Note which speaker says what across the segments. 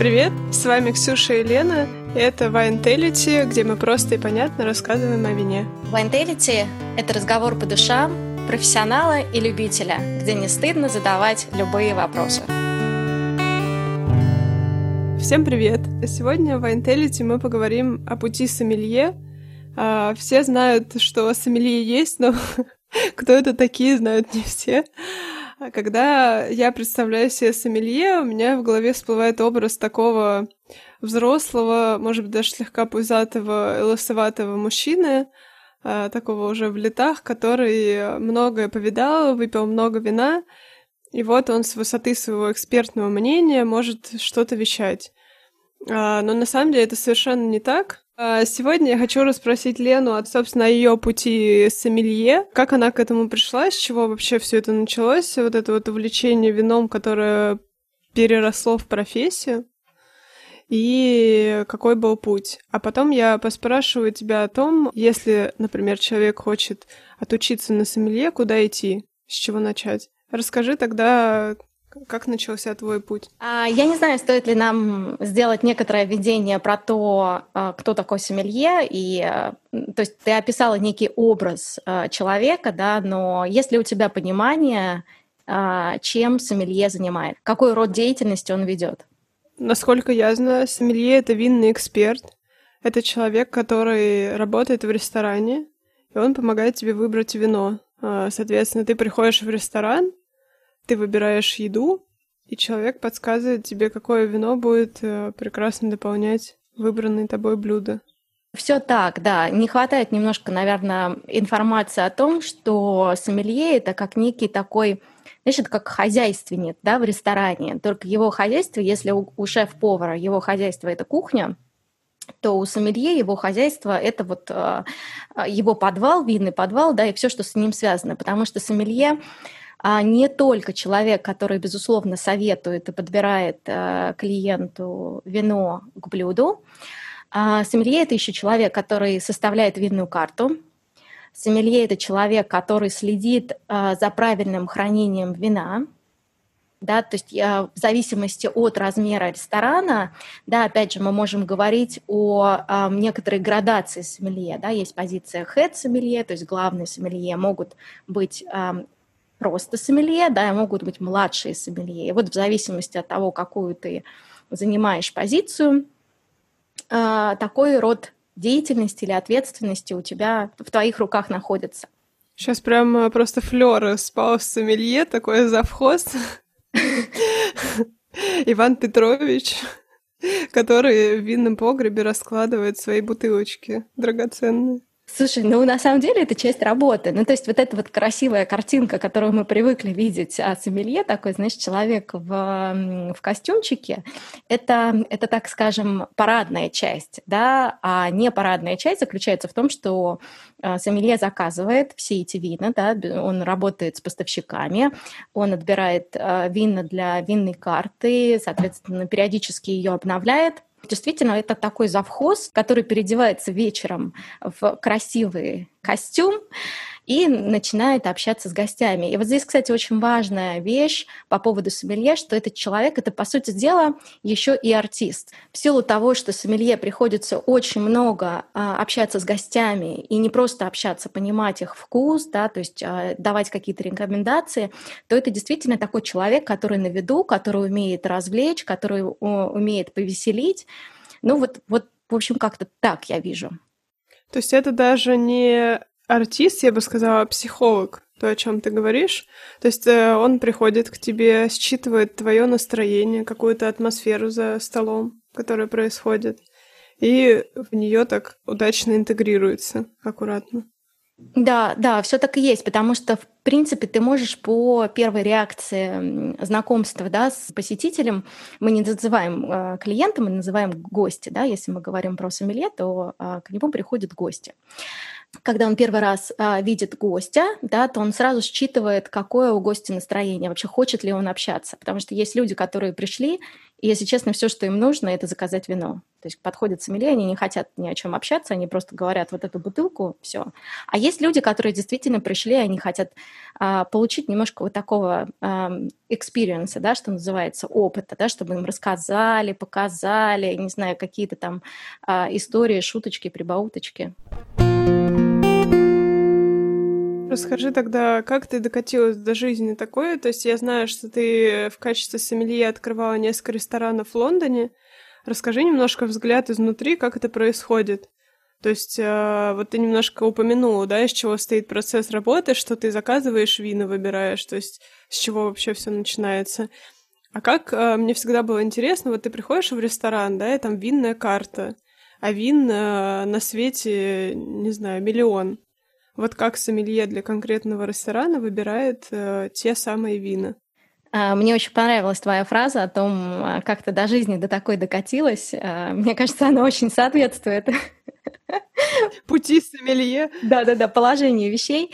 Speaker 1: Привет, с вами Ксюша и Лена, это Вайнтелити, где мы просто и понятно рассказываем о вине.
Speaker 2: Вайнтелити — это разговор по душам профессионала и любителя, где не стыдно задавать любые вопросы.
Speaker 1: Всем привет! Сегодня в Вайнтелити мы поговорим о пути сомелье. А, все знают, что сомелье есть, но кто это такие, знают не все. А когда я представляю себе сомелье, у меня в голове всплывает образ такого взрослого, может быть, даже слегка пузатого, лысоватого мужчины, а, такого уже в летах, который многое повидал, выпил много вина, и вот он с высоты своего экспертного мнения может что-то вещать. А, но на самом деле это совершенно не так. А, сегодня я хочу расспросить Лену от, собственно, ее пути сомелье, как она к этому пришла, с чего вообще все это началось, вот это вот увлечение вином, которое переросло в профессию, и какой был путь. А потом я поспрашиваю тебя о том, если, например, человек хочет отучиться на сомелье, куда идти, с чего начать. Расскажи тогда, как начался твой путь?
Speaker 2: А, я не знаю, стоит ли нам сделать некоторое введение про то, а, кто такой сомелье. И, а, то есть ты описала некий образ человека, да, но есть ли у тебя понимание, чем сомелье занимает? Какой род деятельности он ведет?
Speaker 1: Насколько я знаю, сомелье — это винный эксперт. Это человек, который работает в ресторане, и он помогает тебе выбрать вино. Соответственно, ты приходишь в ресторан, ты выбираешь еду, и человек подсказывает тебе, какое вино будет э, прекрасно дополнять выбранное тобой блюдо.
Speaker 2: Все так, да. Не хватает немножко, наверное, информации о том, что сомелье это как некий такой, это как хозяйственник, да, в ресторане. Только его хозяйство, если у, у шеф-повара его хозяйство это кухня, то у сомелье его хозяйство это вот э, его подвал, винный подвал, да, и все, что с ним связано, потому что сомелье не только человек, который, безусловно, советует и подбирает э, клиенту вино к блюду. А сомелье – это еще человек, который составляет винную карту. Сомелье – это человек, который следит э, за правильным хранением вина, да, то есть в зависимости от размера ресторана, да, опять же, мы можем говорить о, о некоторой градации сомелье, да, есть позиция head сомелье, то есть главный сомелье, могут быть просто сомелье, да, могут быть младшие сомелье. И вот в зависимости от того, какую ты занимаешь позицию, а, такой род деятельности или ответственности у тебя в твоих руках находится.
Speaker 1: Сейчас прям просто флёр спал в сомелье, такой завхоз. Иван Петрович, который в винном погребе раскладывает свои бутылочки драгоценные.
Speaker 2: Слушай, ну на самом деле это часть работы. Ну то есть вот эта вот красивая картинка, которую мы привыкли видеть о сомелье, такой, знаешь, человек в, в костюмчике, это, это, так скажем, парадная часть, да, а не парадная часть заключается в том, что а, сомелье заказывает все эти вина, да, он работает с поставщиками, он отбирает а, вина для винной карты, соответственно, периодически ее обновляет, Действительно, это такой завхоз, который переодевается вечером в красивый костюм и начинает общаться с гостями. И вот здесь, кстати, очень важная вещь по поводу сомелье, что этот человек — это, по сути дела, еще и артист. В силу того, что сомелье приходится очень много а, общаться с гостями и не просто общаться, понимать их вкус, да, то есть а, давать какие-то рекомендации, то это действительно такой человек, который на виду, который умеет развлечь, который умеет повеселить. Ну вот, вот в общем, как-то так я вижу.
Speaker 1: То есть это даже не артист, я бы сказала, психолог, то, о чем ты говоришь. То есть э, он приходит к тебе, считывает твое настроение, какую-то атмосферу за столом, которая происходит, и в нее так удачно интегрируется, аккуратно.
Speaker 2: Да, да, все так и есть, потому что, в принципе, ты можешь по первой реакции знакомства да, с посетителем, мы не называем э, клиента, мы называем гости, да, если мы говорим про сомелье, то э, к нему приходят гости когда он первый раз а, видит гостя, да, то он сразу считывает, какое у гостя настроение, вообще хочет ли он общаться. Потому что есть люди, которые пришли, и, если честно, все, что им нужно, это заказать вино. То есть подходят сомелье, они не хотят ни о чем общаться, они просто говорят вот эту бутылку, все. А есть люди, которые действительно пришли, они хотят а, получить немножко вот такого experience а, а, да, что называется, опыта, да, чтобы им рассказали, показали, не знаю, какие-то там а, истории, шуточки, прибауточки.
Speaker 1: Расскажи тогда, как ты докатилась до жизни такой? То есть я знаю, что ты в качестве сомелье открывала несколько ресторанов в Лондоне. Расскажи немножко взгляд изнутри, как это происходит. То есть э, вот ты немножко упомянула, да, из чего стоит процесс работы, что ты заказываешь вина, выбираешь, то есть с чего вообще все начинается. А как э, мне всегда было интересно, вот ты приходишь в ресторан, да, и там винная карта, а вин э, на свете, не знаю, миллион. Вот как сомелье для конкретного ресторана выбирает э, те самые вина?
Speaker 2: А, мне очень понравилась твоя фраза о том, а, как ты до жизни до такой докатилась. А, мне кажется, она очень соответствует
Speaker 1: пути сомелье.
Speaker 2: Да-да-да, положению вещей.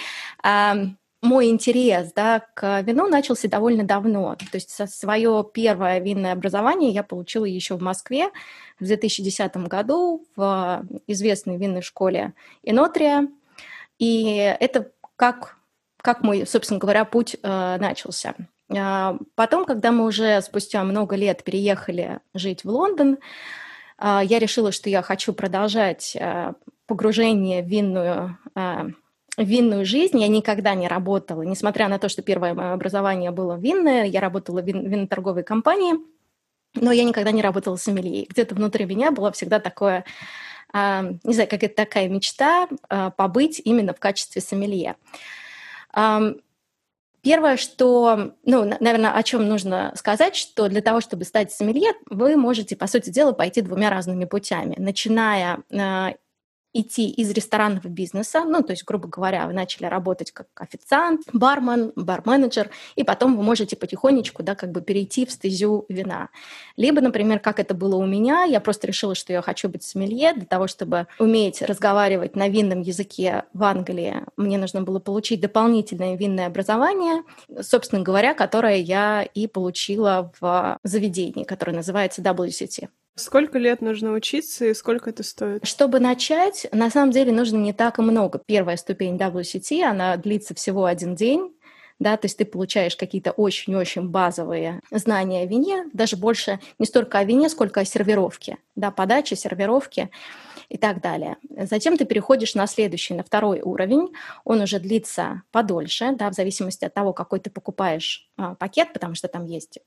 Speaker 2: Мой интерес да, к вину начался довольно давно. То есть свое первое винное образование я получила еще в Москве в 2010 году в известной винной школе Инотрия. И это как, как мой, собственно говоря, путь э, начался. А, потом, когда мы уже спустя много лет переехали жить в Лондон, э, я решила, что я хочу продолжать э, погружение в винную, винную жизнь. Я никогда не работала, несмотря на то, что первое мое образование было винное, я работала в вин, виноторговой компании, но я никогда не работала сомелье. Где-то внутри меня было всегда такое а, не знаю, как это такая мечта а, побыть именно в качестве сомелье. Первое, что, ну, наверное, о чем нужно сказать, что для того, чтобы стать сомелье, вы можете, по сути дела, пойти двумя разными путями, начиная а, идти из ресторанного бизнеса, ну, то есть, грубо говоря, вы начали работать как официант, бармен, бар-менеджер, и потом вы можете потихонечку, да, как бы перейти в стезю вина. Либо, например, как это было у меня, я просто решила, что я хочу быть сомелье для того, чтобы уметь разговаривать на винном языке в Англии. Мне нужно было получить дополнительное винное образование, собственно говоря, которое я и получила в заведении, которое называется WCT.
Speaker 1: Сколько лет нужно учиться и сколько это стоит?
Speaker 2: Чтобы начать, на самом деле нужно не так и много. Первая ступень WCT, она длится всего один день, да, то есть ты получаешь какие-то очень-очень базовые знания о вине, даже больше не столько о вине, сколько о сервировке, да, подаче, сервировке и так далее. Затем ты переходишь на следующий, на второй уровень, он уже длится подольше, да, в зависимости от того, какой ты покупаешь а, пакет, потому что там есть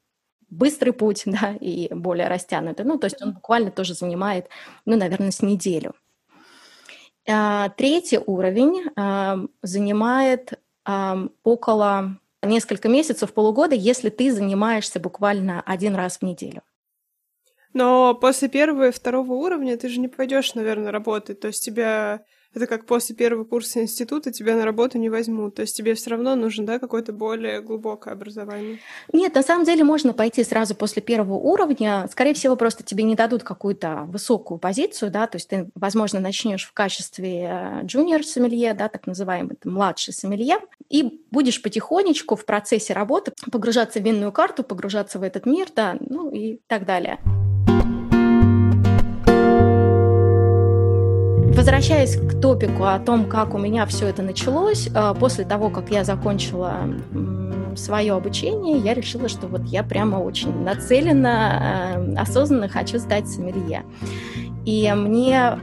Speaker 2: быстрый путь, да, и более растянутый. Ну, то есть он буквально тоже занимает, ну, наверное, с неделю. А, третий уровень а, занимает а, около несколько месяцев, полугода, если ты занимаешься буквально один раз в неделю.
Speaker 1: Но после первого и второго уровня ты же не пойдешь, наверное, работать. То есть тебя это как после первого курса института тебя на работу не возьмут. То есть тебе все равно нужно, да, какое-то более глубокое образование.
Speaker 2: Нет, на самом деле можно пойти сразу после первого уровня. Скорее всего, просто тебе не дадут какую-то высокую позицию, да, то есть ты, возможно, начнешь в качестве джуниор сомелье, да, так называемый младший сомелье, и будешь потихонечку в процессе работы погружаться в винную карту, погружаться в этот мир, да, ну и так далее. Возвращаясь к топику о том, как у меня все это началось, э, после того, как я закончила свое обучение, я решила, что вот я прямо очень нацелена, э, осознанно хочу стать сомелье. И мне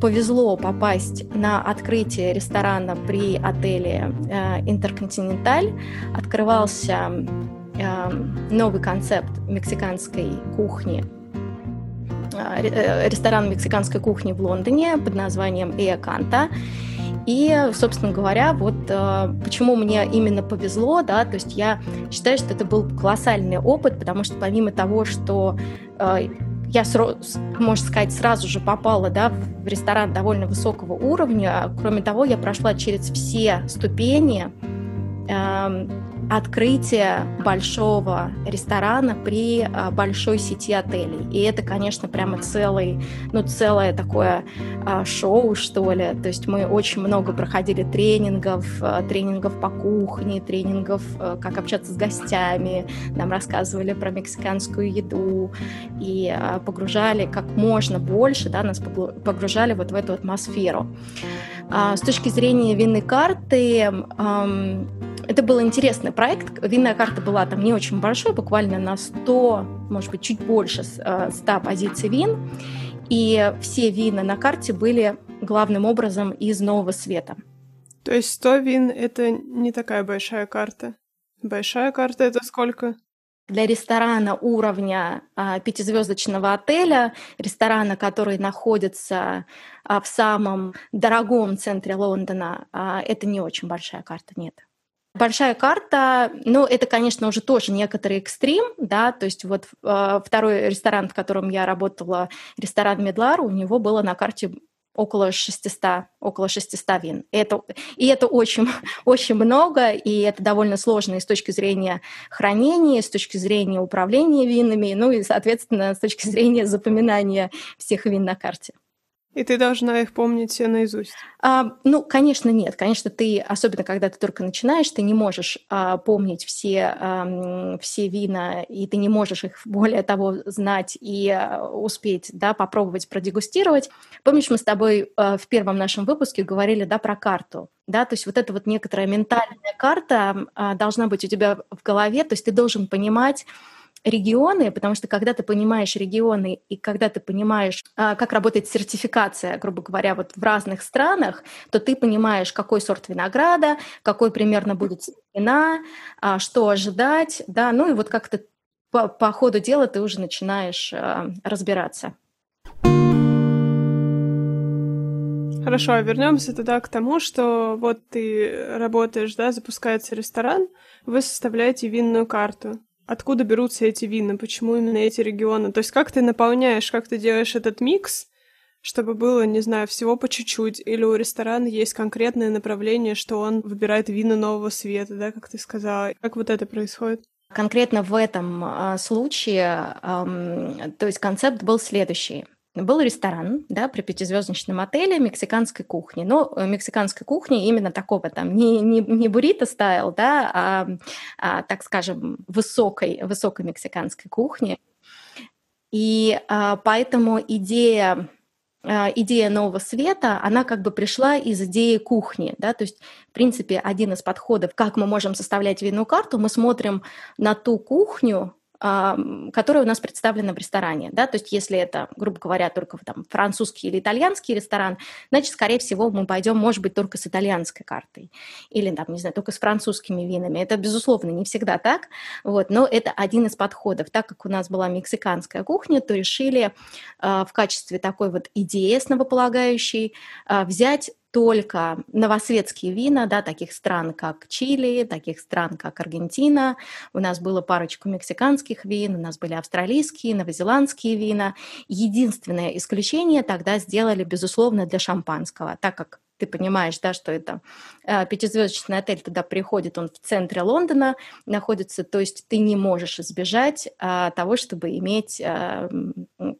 Speaker 2: повезло попасть на открытие ресторана при отеле Интерконтиненталь. Открывался новый концепт мексиканской кухни Э, э, ресторан мексиканской кухни в Лондоне под названием Эаканта. И, собственно говоря, вот э, почему мне именно повезло, да, то есть я считаю, что это был колоссальный опыт, потому что помимо того, что э, я, можно сказать, сразу же попала да, в ресторан довольно высокого уровня, кроме того, я прошла через все ступени э, открытие большого ресторана при а, большой сети отелей. И это, конечно, прямо целый, ну, целое такое а, шоу, что ли. То есть мы очень много проходили тренингов, а, тренингов по кухне, тренингов, как общаться с гостями. Нам рассказывали про мексиканскую еду и погружали как можно больше, да, нас погружали вот в эту атмосферу. А, с точки зрения винной карты, это был интересный проект. Винная карта была там не очень большой, буквально на 100, может быть, чуть больше 100 а, позиций вин. И все вина на карте были главным образом из Нового Света.
Speaker 1: То есть 100 вин — это не такая большая карта? Большая карта — это сколько?
Speaker 2: Для ресторана уровня а, пятизвездочного отеля, ресторана, который находится а, в самом дорогом центре Лондона, а, это не очень большая карта, нет. Большая карта, ну, это, конечно, уже тоже некоторый экстрим, да, то есть вот э, второй ресторан, в котором я работала, ресторан Медлар, у него было на карте около 600, около 600 вин. И это, и это очень, очень много, и это довольно сложно и с точки зрения хранения, и с точки зрения управления винами, ну и, соответственно, с точки зрения запоминания всех вин на карте.
Speaker 1: И ты должна их помнить все наизусть?
Speaker 2: А, ну, конечно, нет. Конечно, ты, особенно когда ты только начинаешь, ты не можешь а, помнить все, а, все вина, и ты не можешь их, более того, знать и а, успеть да, попробовать продегустировать. Помнишь, мы с тобой а, в первом нашем выпуске говорили да, про карту? Да, то есть вот эта вот некоторая ментальная карта а, должна быть у тебя в голове, то есть ты должен понимать, регионы, потому что когда ты понимаешь регионы и когда ты понимаешь, а, как работает сертификация, грубо говоря, вот в разных странах, то ты понимаешь, какой сорт винограда, какой примерно будет вина, а, что ожидать, да, ну и вот как-то по, по ходу дела ты уже начинаешь а, разбираться.
Speaker 1: Хорошо, вернемся тогда к тому, что вот ты работаешь, да, запускается ресторан, вы составляете винную карту откуда берутся эти вина, почему именно эти регионы. То есть как ты наполняешь, как ты делаешь этот микс, чтобы было, не знаю, всего по чуть-чуть, или у ресторана есть конкретное направление, что он выбирает вина нового света, да, как ты сказала. Как вот это происходит?
Speaker 2: Конкретно в этом э, случае, то есть концепт был следующий был ресторан, да, при пятизвездочном отеле мексиканской кухни. Но э, мексиканской кухни именно такого там не, не, не буррито стайл, да, а, а, так скажем, высокой, высокой мексиканской кухни. И а, поэтому идея а, идея нового света, она как бы пришла из идеи кухни, да, то есть, в принципе, один из подходов, как мы можем составлять винную карту, мы смотрим на ту кухню, которая у нас представлена в ресторане. Да? То есть если это, грубо говоря, только там, французский или итальянский ресторан, значит, скорее всего, мы пойдем, может быть, только с итальянской картой. Или, там, не знаю, только с французскими винами. Это, безусловно, не всегда так, вот, но это один из подходов. Так как у нас была мексиканская кухня, то решили э, в качестве такой вот идеи основополагающей э, взять только новосветские вина, да, таких стран, как Чили, таких стран, как Аргентина. У нас было парочку мексиканских вин, у нас были австралийские, новозеландские вина. Единственное исключение тогда сделали, безусловно, для шампанского, так как ты понимаешь, да, что это э, пятизвездочный отель туда приходит, он в центре Лондона находится, то есть ты не можешь избежать э, того, чтобы иметь э,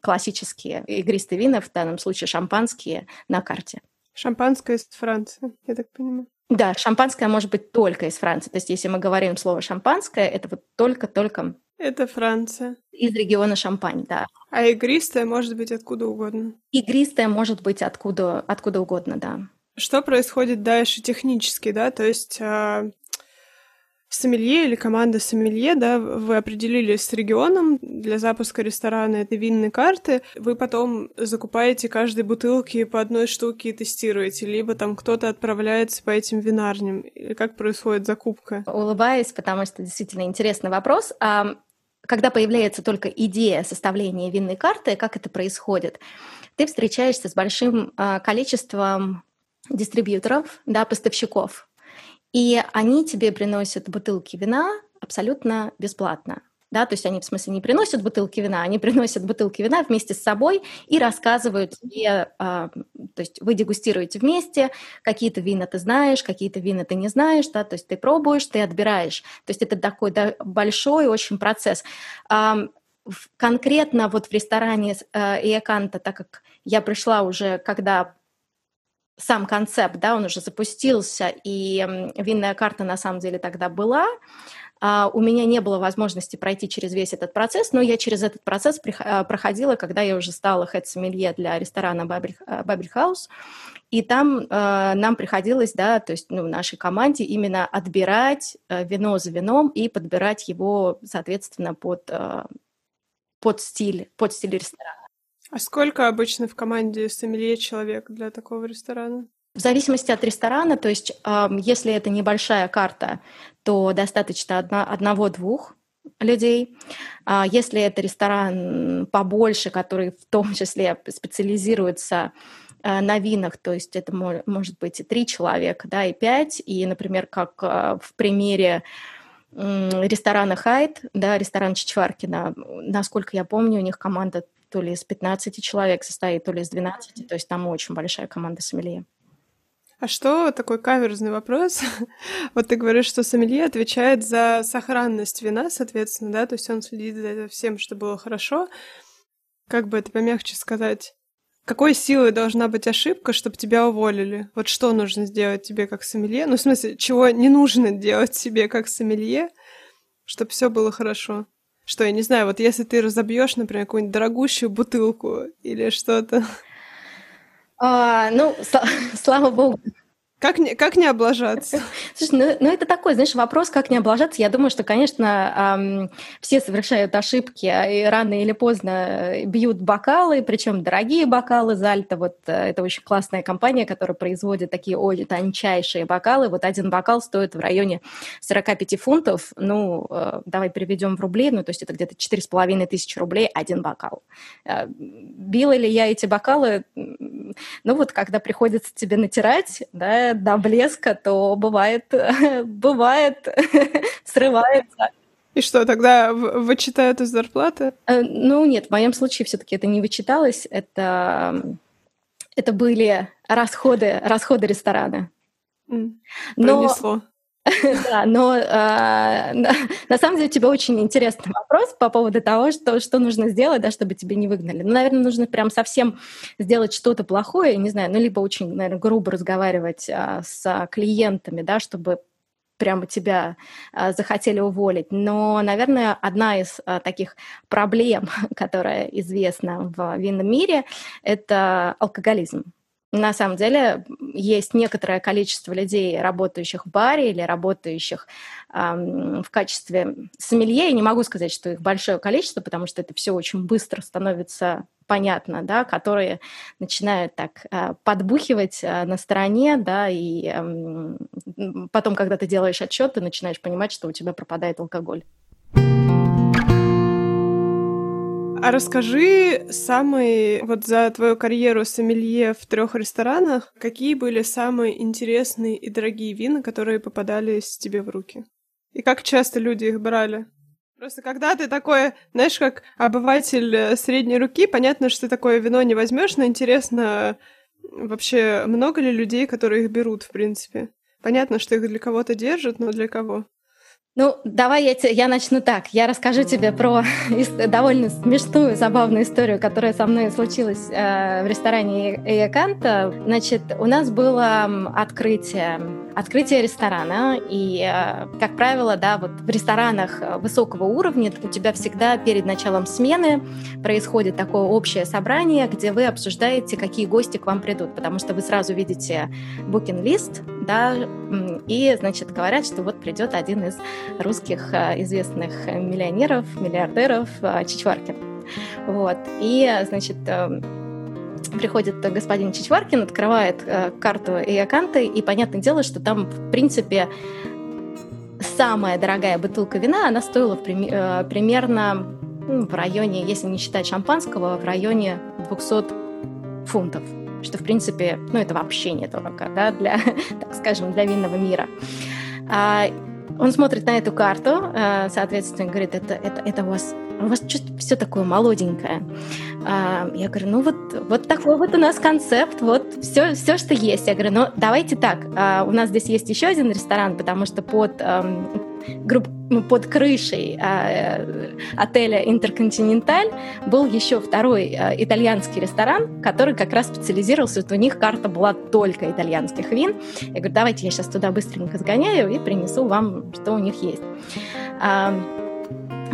Speaker 2: классические игристые вина, в данном случае шампанские, на карте.
Speaker 1: Шампанское из Франции, я так понимаю.
Speaker 2: Да, шампанское может быть только из Франции. То есть, если мы говорим слово шампанское, это вот только-только...
Speaker 1: Это Франция.
Speaker 2: Из региона Шампань, да.
Speaker 1: А игристое может быть откуда угодно.
Speaker 2: Игристое может быть откуда, откуда угодно, да.
Speaker 1: Что происходит дальше технически, да? То есть а, сомелье или команда сомелье, да, вы определились с регионом для запуска ресторана этой винной карты, вы потом закупаете каждой бутылки по одной штуке и тестируете, либо там кто-то отправляется по этим винарням, как происходит закупка?
Speaker 2: Улыбаюсь, потому что действительно интересный вопрос. А когда появляется только идея составления винной карты, как это происходит? Ты встречаешься с большим а, количеством дистрибьюторов, да, поставщиков и они тебе приносят бутылки вина абсолютно бесплатно. Да, то есть они, в смысле, не приносят бутылки вина, они приносят бутылки вина вместе с собой и рассказывают тебе э, То есть вы дегустируете вместе, какие-то вина ты знаешь, какие-то вина ты не знаешь, да, то есть ты пробуешь, ты отбираешь. То есть это такой да, большой очень процесс. Конкретно вот в ресторане э, Иоканта, так как я пришла уже, когда сам концепт, да, он уже запустился, и винная карта на самом деле тогда была, а, у меня не было возможности пройти через весь этот процесс, но я через этот процесс а, проходила, когда я уже стала хед-сомелье для ресторана Бабель Хаус, и там э, нам приходилось, да, то есть ну, нашей команде именно отбирать э, вино за вином и подбирать его, соответственно, под, под стиль, под стиль ресторана.
Speaker 1: А сколько обычно в команде сомелье человек для такого ресторана?
Speaker 2: В зависимости от ресторана, то есть э, если это небольшая карта, то достаточно одного-двух людей. А если это ресторан побольше, который в том числе специализируется э, на винах, то есть это может быть и три человека, да, и пять. И, например, как э, в примере ресторана Хайт, да, ресторан Чичваркина, насколько я помню, у них команда то ли из 15 человек состоит, то ли из 12, то есть там очень большая команда сомелье.
Speaker 1: А что такой каверзный вопрос? вот ты говоришь, что сомелье отвечает за сохранность вина, соответственно, да, то есть он следит за всем, что было хорошо. Как бы это помягче сказать? Какой силой должна быть ошибка, чтобы тебя уволили? Вот что нужно сделать тебе как сомелье? Ну, в смысле, чего не нужно делать себе как сомелье, чтобы все было хорошо? Что, я не знаю, вот если ты разобьешь, например, какую-нибудь дорогущую бутылку или что-то,
Speaker 2: а, ну, слава богу.
Speaker 1: Как не, как не облажаться?
Speaker 2: Слушай, ну, ну это такой, знаешь, вопрос, как не облажаться. Я думаю, что, конечно, эм, все совершают ошибки, и рано или поздно бьют бокалы, причем дорогие бокалы Зальта. Вот э, это очень классная компания, которая производит такие очень тончайшие бокалы. Вот один бокал стоит в районе 45 фунтов. Ну, э, давай переведем в рубли, ну, то есть это где-то 4,5 тысячи рублей один бокал. Э, била ли я эти бокалы? Ну, вот когда приходится тебе натирать, да, до блеска, то бывает, бывает, срывается.
Speaker 1: И что, тогда вычитают из зарплаты?
Speaker 2: Э, ну, нет, в моем случае все-таки это не вычиталось. Это, это были расходы, расходы ресторана.
Speaker 1: Mm. Но, Пронесло.
Speaker 2: Да, но э, на самом деле у тебя очень интересный вопрос по поводу того, что, нужно сделать, да, чтобы тебя не выгнали. Ну, наверное, нужно прям совсем сделать что-то плохое, не знаю, ну, либо очень, наверное, грубо разговаривать э, с клиентами, да, чтобы прямо тебя э, захотели уволить. Но, наверное, одна из э, таких проблем, которая известна в винном мире, это алкоголизм. На самом деле есть некоторое количество людей, работающих в баре или работающих эм, в качестве сомелье. Я не могу сказать, что их большое количество, потому что это все очень быстро становится понятно, да, которые начинают так э, подбухивать э, на стороне, да, и потом, когда ты делаешь отчет, ты начинаешь понимать, что у тебя пропадает алкоголь.
Speaker 1: А расскажи самые, вот за твою карьеру сомелье в трех ресторанах, какие были самые интересные и дорогие вина, которые попадались тебе в руки? И как часто люди их брали? Просто когда ты такой, знаешь, как обыватель э, средней руки, понятно, что ты такое вино не возьмешь, но интересно, вообще много ли людей, которые их берут, в принципе? Понятно, что их для кого-то держат, но для кого?
Speaker 2: Ну, давай я, те, я начну так. Я расскажу тебе про довольно смешную, забавную историю, которая со мной случилась э, в ресторане Эйаканта. Значит, у нас было открытие, открытие ресторана, и, э, как правило, да, вот в ресторанах высокого уровня у тебя всегда перед началом смены происходит такое общее собрание, где вы обсуждаете, какие гости к вам придут, потому что вы сразу видите букинг-лист, да, и, значит, говорят, что вот придет один из русских э, известных миллионеров, миллиардеров э, Чичваркин. Вот. И, значит, э, приходит господин Чичваркин, открывает карту Иоканты, и понятное дело, что там, в принципе, самая дорогая бутылка вина, она стоила примерно в районе, если не считать шампанского, в районе 200 фунтов что, в принципе, ну, это вообще недорого, да, для, так скажем, для винного мира. А, он смотрит на эту карту, э, соответственно, говорит, это, это, это у вас у вас что-то все такое молоденькое. А, я говорю, ну вот, вот такой вот у нас концепт, вот все, все, что есть. Я говорю, ну давайте так, а, у нас здесь есть еще один ресторан, потому что под групп, ну, под крышей э, отеля Интерконтиненталь был еще второй э, итальянский ресторан, который как раз специализировался, вот у них карта была только итальянских вин. Я говорю, давайте я сейчас туда быстренько сгоняю и принесу вам, что у них есть.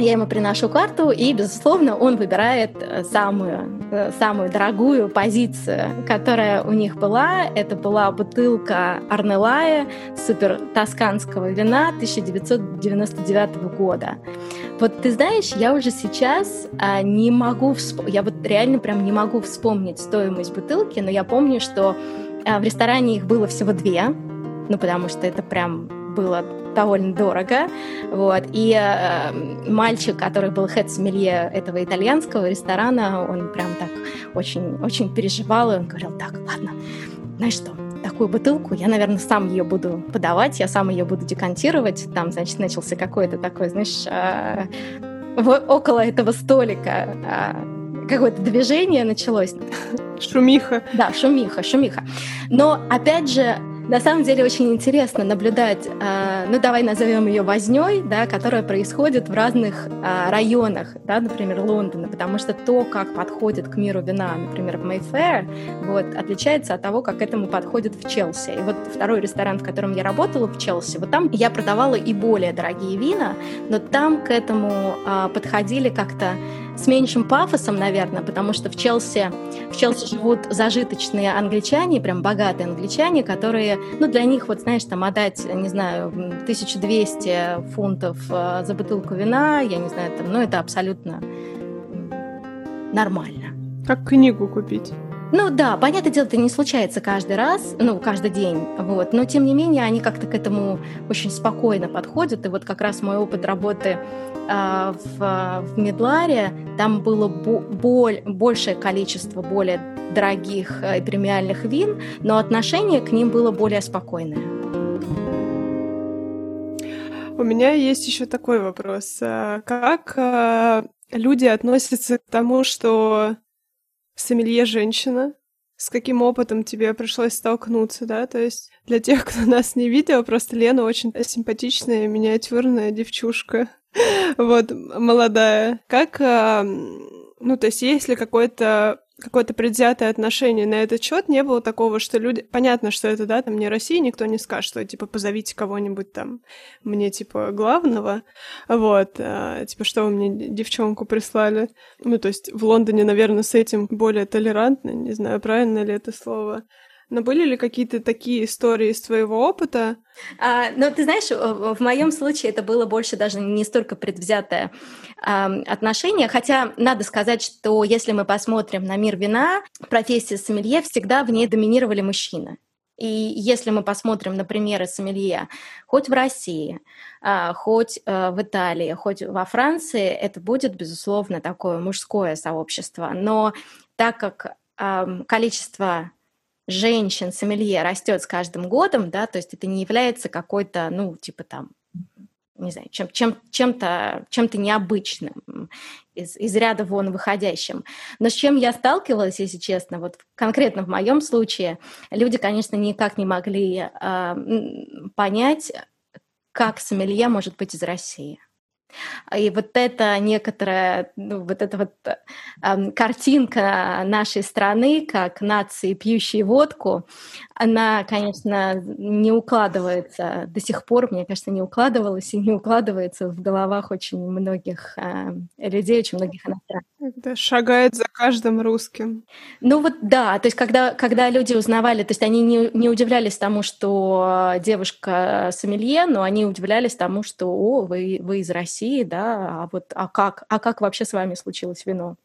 Speaker 2: Я ему приношу карту, и, безусловно, он выбирает э, самую, э, самую дорогую позицию, которая у них была. Это была бутылка Арнелая супер тосканского вина 1999 года. Вот ты знаешь, я уже сейчас а, не могу вспомнить, я вот реально прям не могу вспомнить стоимость бутылки, но я помню, что а, в ресторане их было всего две, ну потому что это прям было довольно дорого. Вот. И э, мальчик, который был хед-сомелье этого итальянского ресторана, он прям так очень, очень переживал, и он говорил, так, ладно, знаешь что, такую бутылку, я, наверное, сам ее буду подавать, я сам ее буду декантировать. Там, значит, начался какой-то такой, знаешь, э, около этого столика э, какое-то движение началось.
Speaker 1: Шумиха.
Speaker 2: Да, шумиха, шумиха. Но, опять же, на самом деле очень интересно наблюдать, э, ну давай назовем ее возней, да, которая происходит в разных э, районах, да, например, Лондона, потому что то, как подходит к миру вина, например, в Mayfair, вот, отличается от того, как к этому подходит в Челси. И вот второй ресторан, в котором я работала в Челси, вот там я продавала и более дорогие вина, но там к этому э, подходили как-то с меньшим пафосом, наверное, потому что в Челси, в Челси живут зажиточные англичане, прям богатые англичане, которые, ну, для них, вот, знаешь, там отдать, не знаю, 1200 фунтов э, за бутылку вина, я не знаю, там, ну, это абсолютно нормально.
Speaker 1: Как книгу купить.
Speaker 2: Ну да, понятное дело, это не случается каждый раз, ну, каждый день, вот, но тем не менее они как-то к этому очень спокойно подходят, и вот как раз мой опыт работы э, в, в Медларе, там было боль, большее количество более дорогих э, и премиальных вин, но отношение к ним было более спокойное.
Speaker 1: У меня есть еще такой вопрос. А как э, люди относятся к тому, что сомелье женщина, с каким опытом тебе пришлось столкнуться, да, то есть для тех, кто нас не видел, просто Лена очень симпатичная, миниатюрная девчушка, вот, молодая. Как, а, ну, то есть есть ли какой-то какое-то предвзятое отношение на этот счет, не было такого, что люди... Понятно, что это, да, там не Россия, никто не скажет, что, типа, позовите кого-нибудь там мне, типа, главного, вот, а, типа, что вы мне девчонку прислали. Ну, то есть в Лондоне, наверное, с этим более толерантно, не знаю, правильно ли это слово. Но были ли какие-то такие истории из твоего опыта?
Speaker 2: А, ну, ты знаешь, в моем случае это было больше даже не столько предвзятое а, отношение, хотя надо сказать, что если мы посмотрим на мир вина, профессия сомелье всегда в ней доминировали мужчины. И если мы посмотрим на примеры сомелье, хоть в России, а, хоть э, в Италии, хоть во Франции, это будет, безусловно, такое мужское сообщество. Но так как количество женщин-сомелье растет с каждым годом, да, то есть это не является какой-то, ну, типа там, не знаю, чем, чем, чем-то, чем-то необычным, из, из ряда вон выходящим. Но с чем я сталкивалась, если честно, вот конкретно в моем случае, люди, конечно, никак не могли э, понять, как сомелье может быть из России. И вот это некоторая, ну, вот эта вот э, картинка нашей страны, как нации, пьющей водку, она, конечно, не укладывается до сих пор, мне кажется, не укладывалась и не укладывается в головах очень многих э, людей, очень многих иностранцев.
Speaker 1: Это шагает за каждым русским.
Speaker 2: Ну вот да, то есть когда, когда люди узнавали, то есть они не, не удивлялись тому, что девушка сомелье, но они удивлялись тому, что о, вы, вы из России, да, а вот а как, а как вообще с вами случилось вино?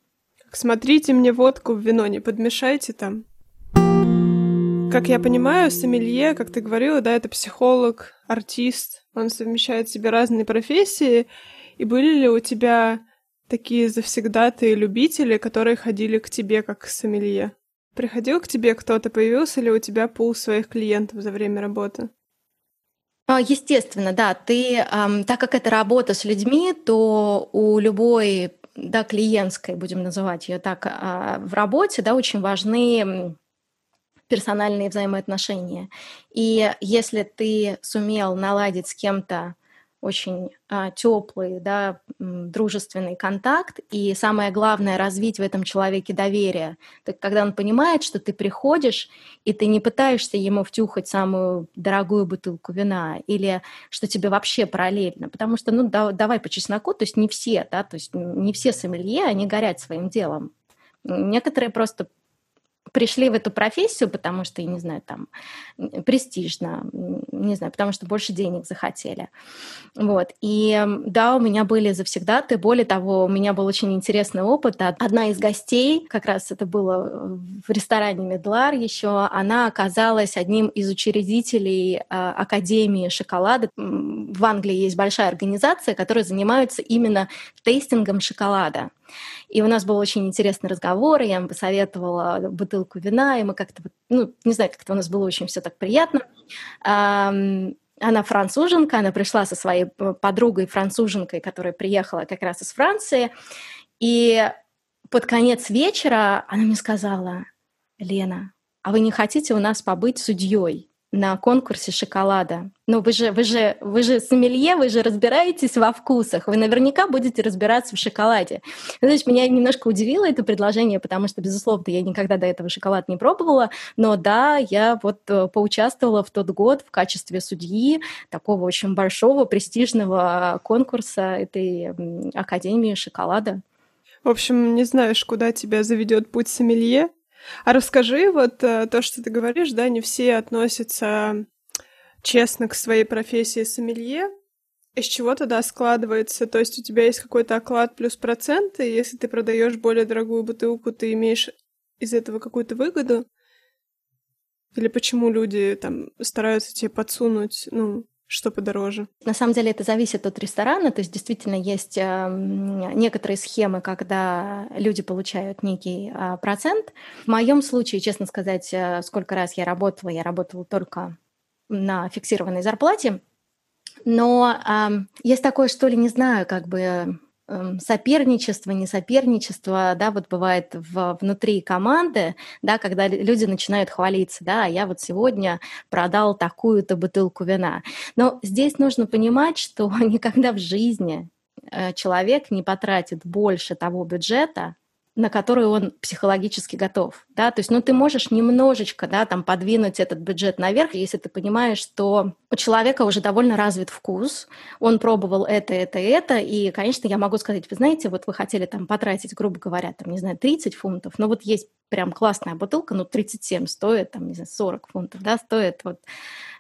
Speaker 1: Смотрите мне водку в вино, не подмешайте там. Как я понимаю, сомелье, как ты говорила, да, это психолог, артист, он совмещает в себе разные профессии. И были ли у тебя такие завсегдатые любители, которые ходили к тебе как к сомелье? Приходил к тебе кто-то, появился ли у тебя пул своих клиентов за время работы?
Speaker 2: А, естественно, да. Ты, так как это работа с людьми, то у любой да, клиентской, будем называть ее так, а, в работе, да, очень важны персональные взаимоотношения. И если ты сумел наладить с кем-то очень а, теплый, да, дружественный контакт, и самое главное развить в этом человеке доверие. Так, когда он понимает, что ты приходишь, и ты не пытаешься ему втюхать самую дорогую бутылку вина, или что тебе вообще параллельно, потому что, ну, да, давай по чесноку, то есть не все, да, то есть не все сомелье, они горят своим делом. Некоторые просто пришли в эту профессию, потому что, я не знаю, там, престижно, не знаю, потому что больше денег захотели. Вот. И да, у меня были завсегдаты. Более того, у меня был очень интересный опыт. Одна из гостей, как раз это было в ресторане Медлар еще, она оказалась одним из учредителей а, Академии шоколада. В Англии есть большая организация, которая занимается именно тестингом шоколада. И у нас был очень интересный разговор, и я им посоветовала бутылку вина, и мы как-то, ну, не знаю, как-то у нас было очень все так приятно. Она француженка, она пришла со своей подругой француженкой, которая приехала как раз из Франции, и под конец вечера она мне сказала, Лена, а вы не хотите у нас побыть судьей? На конкурсе шоколада. Ну, вы же, вы же, вы же сомелье, вы же разбираетесь во вкусах, вы наверняка будете разбираться в шоколаде. Знаешь, меня немножко удивило это предложение, потому что, безусловно, я никогда до этого шоколад не пробовала, но да, я вот э, поучаствовала в тот год в качестве судьи такого очень большого престижного конкурса этой Академии шоколада.
Speaker 1: В общем, не знаешь, куда тебя заведет путь сомелье, а расскажи вот э, то, что ты говоришь, да, не все относятся честно к своей профессии сомелье. Из чего тогда складывается? То есть у тебя есть какой-то оклад плюс проценты, и если ты продаешь более дорогую бутылку, ты имеешь из этого какую-то выгоду? Или почему люди там стараются тебе подсунуть, ну, что подороже?
Speaker 2: На самом деле это зависит от ресторана, то есть действительно есть э, некоторые схемы, когда люди получают некий э, процент. В моем случае, честно сказать, э, сколько раз я работала, я работала только на фиксированной зарплате, но э, есть такое, что ли, не знаю, как бы Эм, соперничество, не соперничество, да, вот бывает в, внутри команды, да, когда люди начинают хвалиться, да, а я вот сегодня продал такую-то бутылку вина. Но здесь нужно понимать, что никогда в жизни э, человек не потратит больше того бюджета, на который он психологически готов, да, то есть, ну, ты можешь немножечко, да, там, подвинуть этот бюджет наверх, если ты понимаешь, что у человека уже довольно развит вкус, он пробовал это, это, это, и, конечно, я могу сказать, вы знаете, вот вы хотели там потратить, грубо говоря, там, не знаю, 30 фунтов, но вот есть прям классная бутылка, ну, 37 стоит, там, не знаю, 40 фунтов, да, стоит вот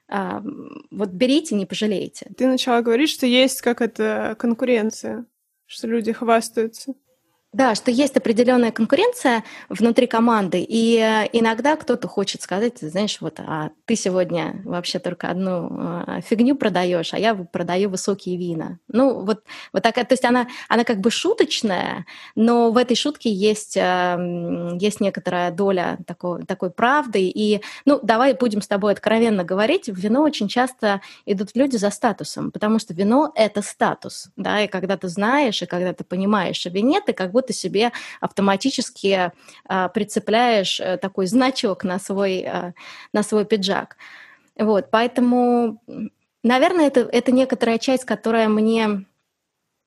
Speaker 2: а, вот берите, не пожалеете.
Speaker 1: Ты начала говорить, что есть как это конкуренция, что люди хвастаются.
Speaker 2: Да, что есть определенная конкуренция внутри команды, и э, иногда кто-то хочет сказать, знаешь, вот, а ты сегодня вообще только одну э, фигню продаешь, а я продаю высокие вина. Ну, вот, вот такая, то есть она, она как бы шуточная, но в этой шутке есть, эм, есть некоторая доля такой, такой правды, и, ну, давай будем с тобой откровенно говорить, в вино очень часто идут люди за статусом, потому что вино — это статус, да, и когда ты знаешь, и когда ты понимаешь о вине, ты как будто ты себе автоматически а, прицепляешь э, такой значок на свой, а, на свой пиджак. Вот, поэтому, наверное, это, это некоторая часть, которая мне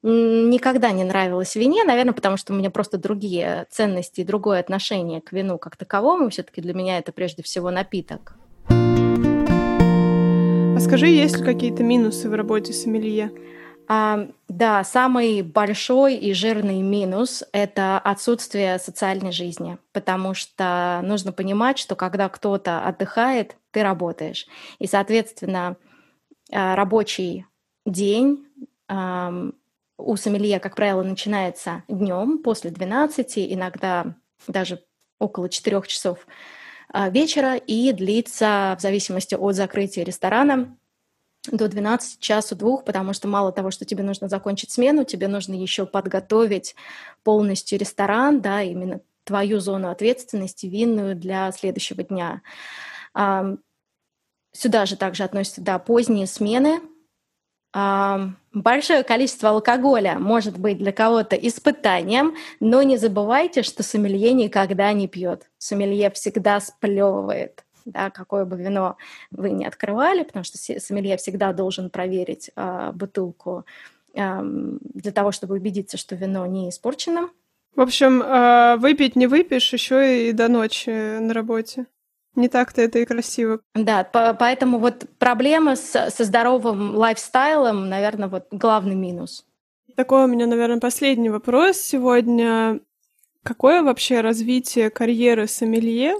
Speaker 2: никогда не нравилась в вине, наверное, потому что у меня просто другие ценности и другое отношение к вину как таковому. Все-таки для меня это прежде всего напиток.
Speaker 1: А скажи, есть ли какие-то минусы в работе сомелье?
Speaker 2: А, да, самый большой и жирный минус — это отсутствие социальной жизни, потому что нужно понимать, что когда кто-то отдыхает, ты работаешь. И, соответственно, а, рабочий день у сомелье, как правило, начинается днем после 12, иногда даже около 4 часов а, вечера и длится, в зависимости от закрытия ресторана, до 12 часу двух, потому что мало того, что тебе нужно закончить смену, тебе нужно еще подготовить полностью ресторан, да, именно твою зону ответственности, винную для следующего дня. Сюда же также относятся, да, поздние смены, большое количество алкоголя может быть для кого-то испытанием, но не забывайте, что сомелье никогда не пьет. Сомелье всегда сплевывает. Да, какое бы вино вы не открывали, потому что сомелье всегда должен проверить э, бутылку э, для того, чтобы убедиться, что вино не испорчено.
Speaker 1: В общем, э, выпить не выпьешь еще и до ночи на работе. Не так-то это и красиво.
Speaker 2: Да, по поэтому вот проблема с, со здоровым лайфстайлом, наверное, вот главный минус.
Speaker 1: Такой у меня, наверное, последний вопрос сегодня. Какое вообще развитие карьеры сомелье?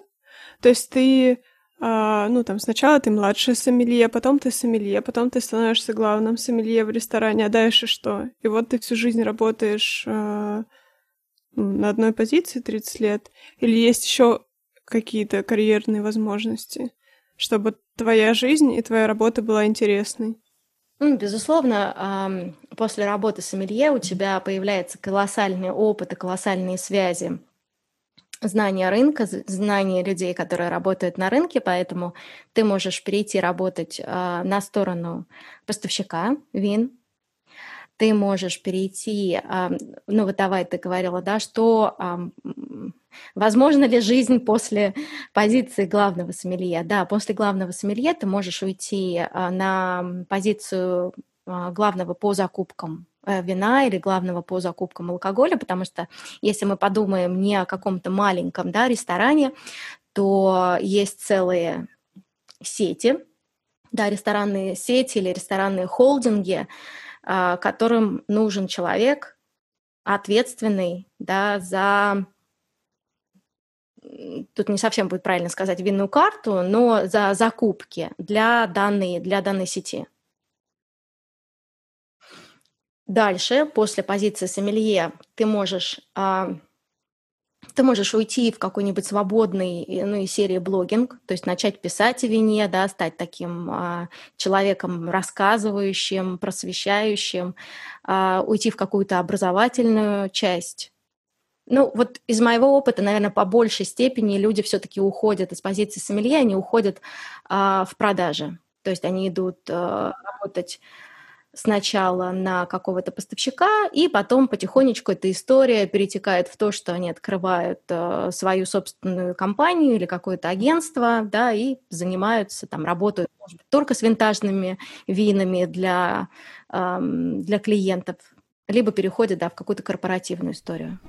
Speaker 1: То есть ты, э, ну там сначала ты младший сомелье, потом ты сомелье, потом ты становишься главным сомелье в ресторане, а дальше что? И вот ты всю жизнь работаешь э, на одной позиции 30 лет? Или есть еще какие-то карьерные возможности, чтобы твоя жизнь и твоя работа была интересной?
Speaker 2: Безусловно, после работы с Амелье у тебя появляется колоссальный опыт и колоссальные связи знания рынка, знания людей, которые работают на рынке, поэтому ты можешь перейти работать а, на сторону поставщика вин, ты можешь перейти, ну вот давай ты говорила, да, что возможно ли жизнь после позиции главного сомелье? Да, после главного сомелье ты можешь уйти а, на позицию главного по закупкам э, вина или главного по закупкам алкоголя, потому что если мы подумаем не о каком-то маленьком да, ресторане, то есть целые сети, да, ресторанные сети или ресторанные холдинги, а, которым нужен человек, ответственный да, за тут не совсем будет правильно сказать винную карту, но за закупки для данной, для данной сети. Дальше, после позиции сомелье, ты можешь а, ты можешь уйти в какой-нибудь свободный, ну, и серии блогинг, то есть начать писать о вине, да, стать таким а, человеком рассказывающим, просвещающим, а, уйти в какую-то образовательную часть. Ну, вот из моего опыта, наверное, по большей степени люди все-таки уходят из позиции сомелье, они уходят а, в продажи. То есть они идут а, работать сначала на какого-то поставщика, и потом потихонечку эта история перетекает в то, что они открывают э, свою собственную компанию или какое-то агентство, да, и занимаются, там, работают, может только с винтажными винами для, э, для клиентов, либо переходят, да, в какую-то корпоративную историю.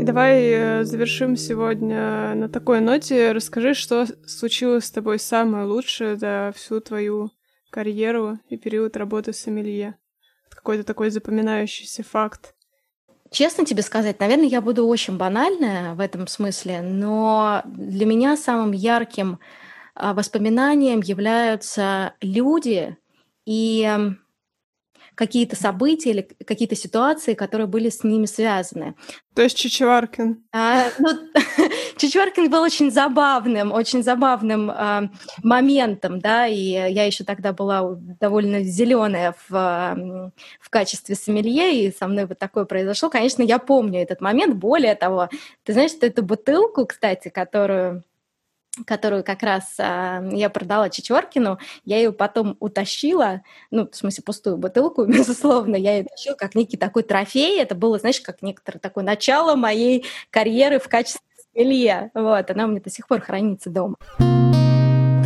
Speaker 1: И давай э, завершим сегодня на такой ноте. Расскажи, что случилось с тобой самое лучшее за всю твою карьеру и период работы с сомелье? Какой-то такой запоминающийся факт.
Speaker 2: Честно тебе сказать, наверное, я буду очень банальная в этом смысле, но для меня самым ярким а, воспоминанием являются люди и какие-то события или какие-то ситуации, которые были с ними связаны.
Speaker 1: То есть Чичваркин?
Speaker 2: А, ну, Чичваркин был очень забавным, очень забавным а, моментом, да, и я еще тогда была довольно зеленая в, в качестве сомелье, и со мной вот такое произошло. Конечно, я помню этот момент. Более того, ты знаешь, что эту бутылку, кстати, которую которую как раз а, я продала Чечваркину, я ее потом утащила, ну, в смысле, пустую бутылку, безусловно, я ее утащила как некий такой трофей, это было, знаешь, как некоторое такое начало моей карьеры в качестве Илья. Вот, она у меня до сих пор хранится дома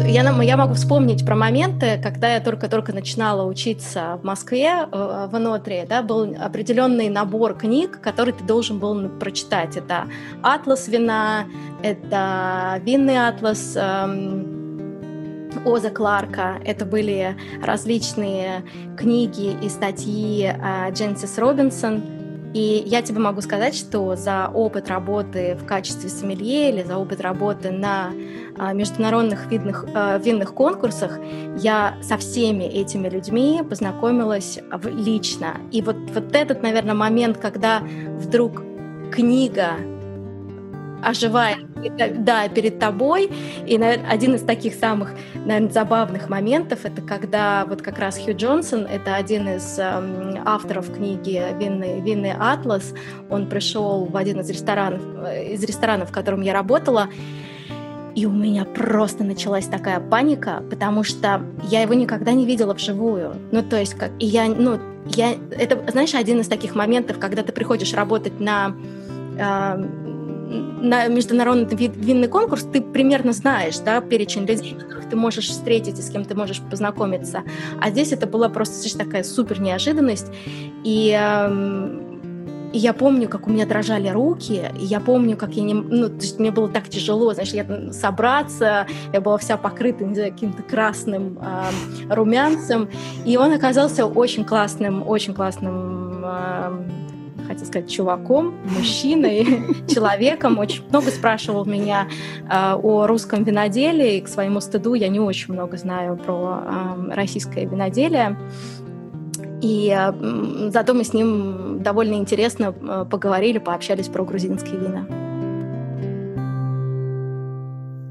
Speaker 2: я, я могу вспомнить про моменты, когда я только-только начинала учиться в Москве, э, в Инотре, да, был определенный набор книг, который ты должен был прочитать. Это «Атлас вина», это «Винный атлас», эм, Оза Кларка. Это были различные книги и статьи э, Дженсис Робинсон, и я тебе могу сказать, что за опыт работы в качестве сомелье или за опыт работы на а, международных видных, а, винных конкурсах я со всеми этими людьми познакомилась лично. И вот, вот этот, наверное, момент, когда вдруг книга оживает да, перед тобой. И наверное, один из таких самых, наверное, забавных моментов это когда вот как раз Хью Джонсон, это один из эм, авторов книги «Винный, «Винный атлас», он пришел в один из ресторанов, э, из ресторанов, в котором я работала, И у меня просто началась такая паника, потому что я его никогда не видела вживую. Ну, то есть, как, и я, ну, я, это, знаешь, один из таких моментов, когда ты приходишь работать на э, на международный винный конкурс ты примерно знаешь, да, перечень людей, которых ты можешь встретить и с кем ты можешь познакомиться. А здесь это была просто такая супер неожиданность. И э, и я помню, как у меня дрожали руки, и я помню, как я не... Ну, то есть мне было так тяжело, знаешь, я собраться, я была вся покрыта, каким-то красным э, румянцем, и он оказался очень классным, очень классным э, хотел сказать, чуваком, мужчиной, человеком. Очень много спрашивал меня э, о русском виноделии. К своему стыду я не очень много знаю про э, российское виноделие. И э, зато мы с ним довольно интересно э, поговорили, пообщались про грузинские вина.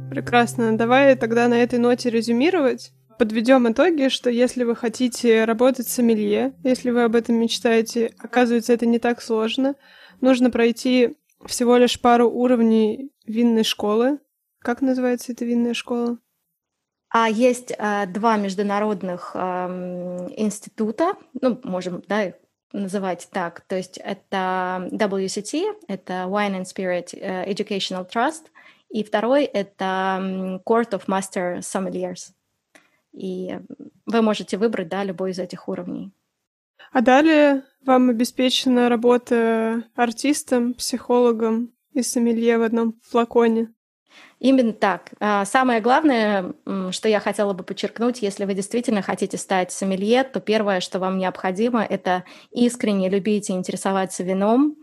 Speaker 1: Прекрасно. Давай тогда на этой ноте резюмировать. Подведем итоги, что если вы хотите работать с сомелье, если вы об этом мечтаете, оказывается, это не так сложно. Нужно пройти всего лишь пару уровней винной школы. Как называется эта винная школа?
Speaker 2: А есть э, два международных э, института, ну, можем, да, называть так. То есть это WCT, это Wine and Spirit э, Educational Trust, и второй это Court of Master Sommeliers. И вы можете выбрать, да, любой из этих уровней.
Speaker 1: А далее вам обеспечена работа артистом, психологом и сомелье в одном флаконе.
Speaker 2: Именно так. А, самое главное, что я хотела бы подчеркнуть, если вы действительно хотите стать сомелье, то первое, что вам необходимо, это искренне любить и интересоваться вином,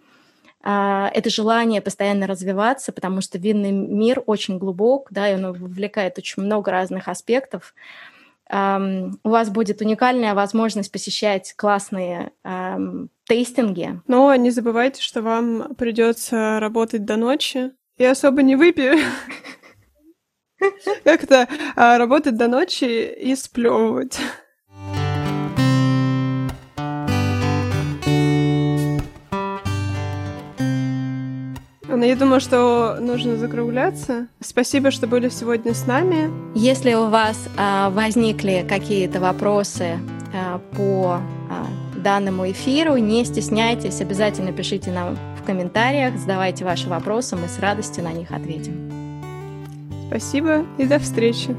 Speaker 2: а, это желание постоянно развиваться, потому что винный мир очень глубок, да, и он вовлекает очень много разных аспектов. У вас будет уникальная возможность посещать классные тейстинги.
Speaker 1: Но не забывайте, что вам придется работать до ночи, и особо не выпью. Как-то а, работать до ночи и сплевывать. Но я думаю, что нужно закругляться. Спасибо, что были сегодня с нами.
Speaker 2: Если у вас а, возникли какие-то вопросы а, по а, данному эфиру, не стесняйтесь, обязательно пишите нам в комментариях, задавайте ваши вопросы, мы с радостью на них ответим.
Speaker 1: Спасибо и до встречи.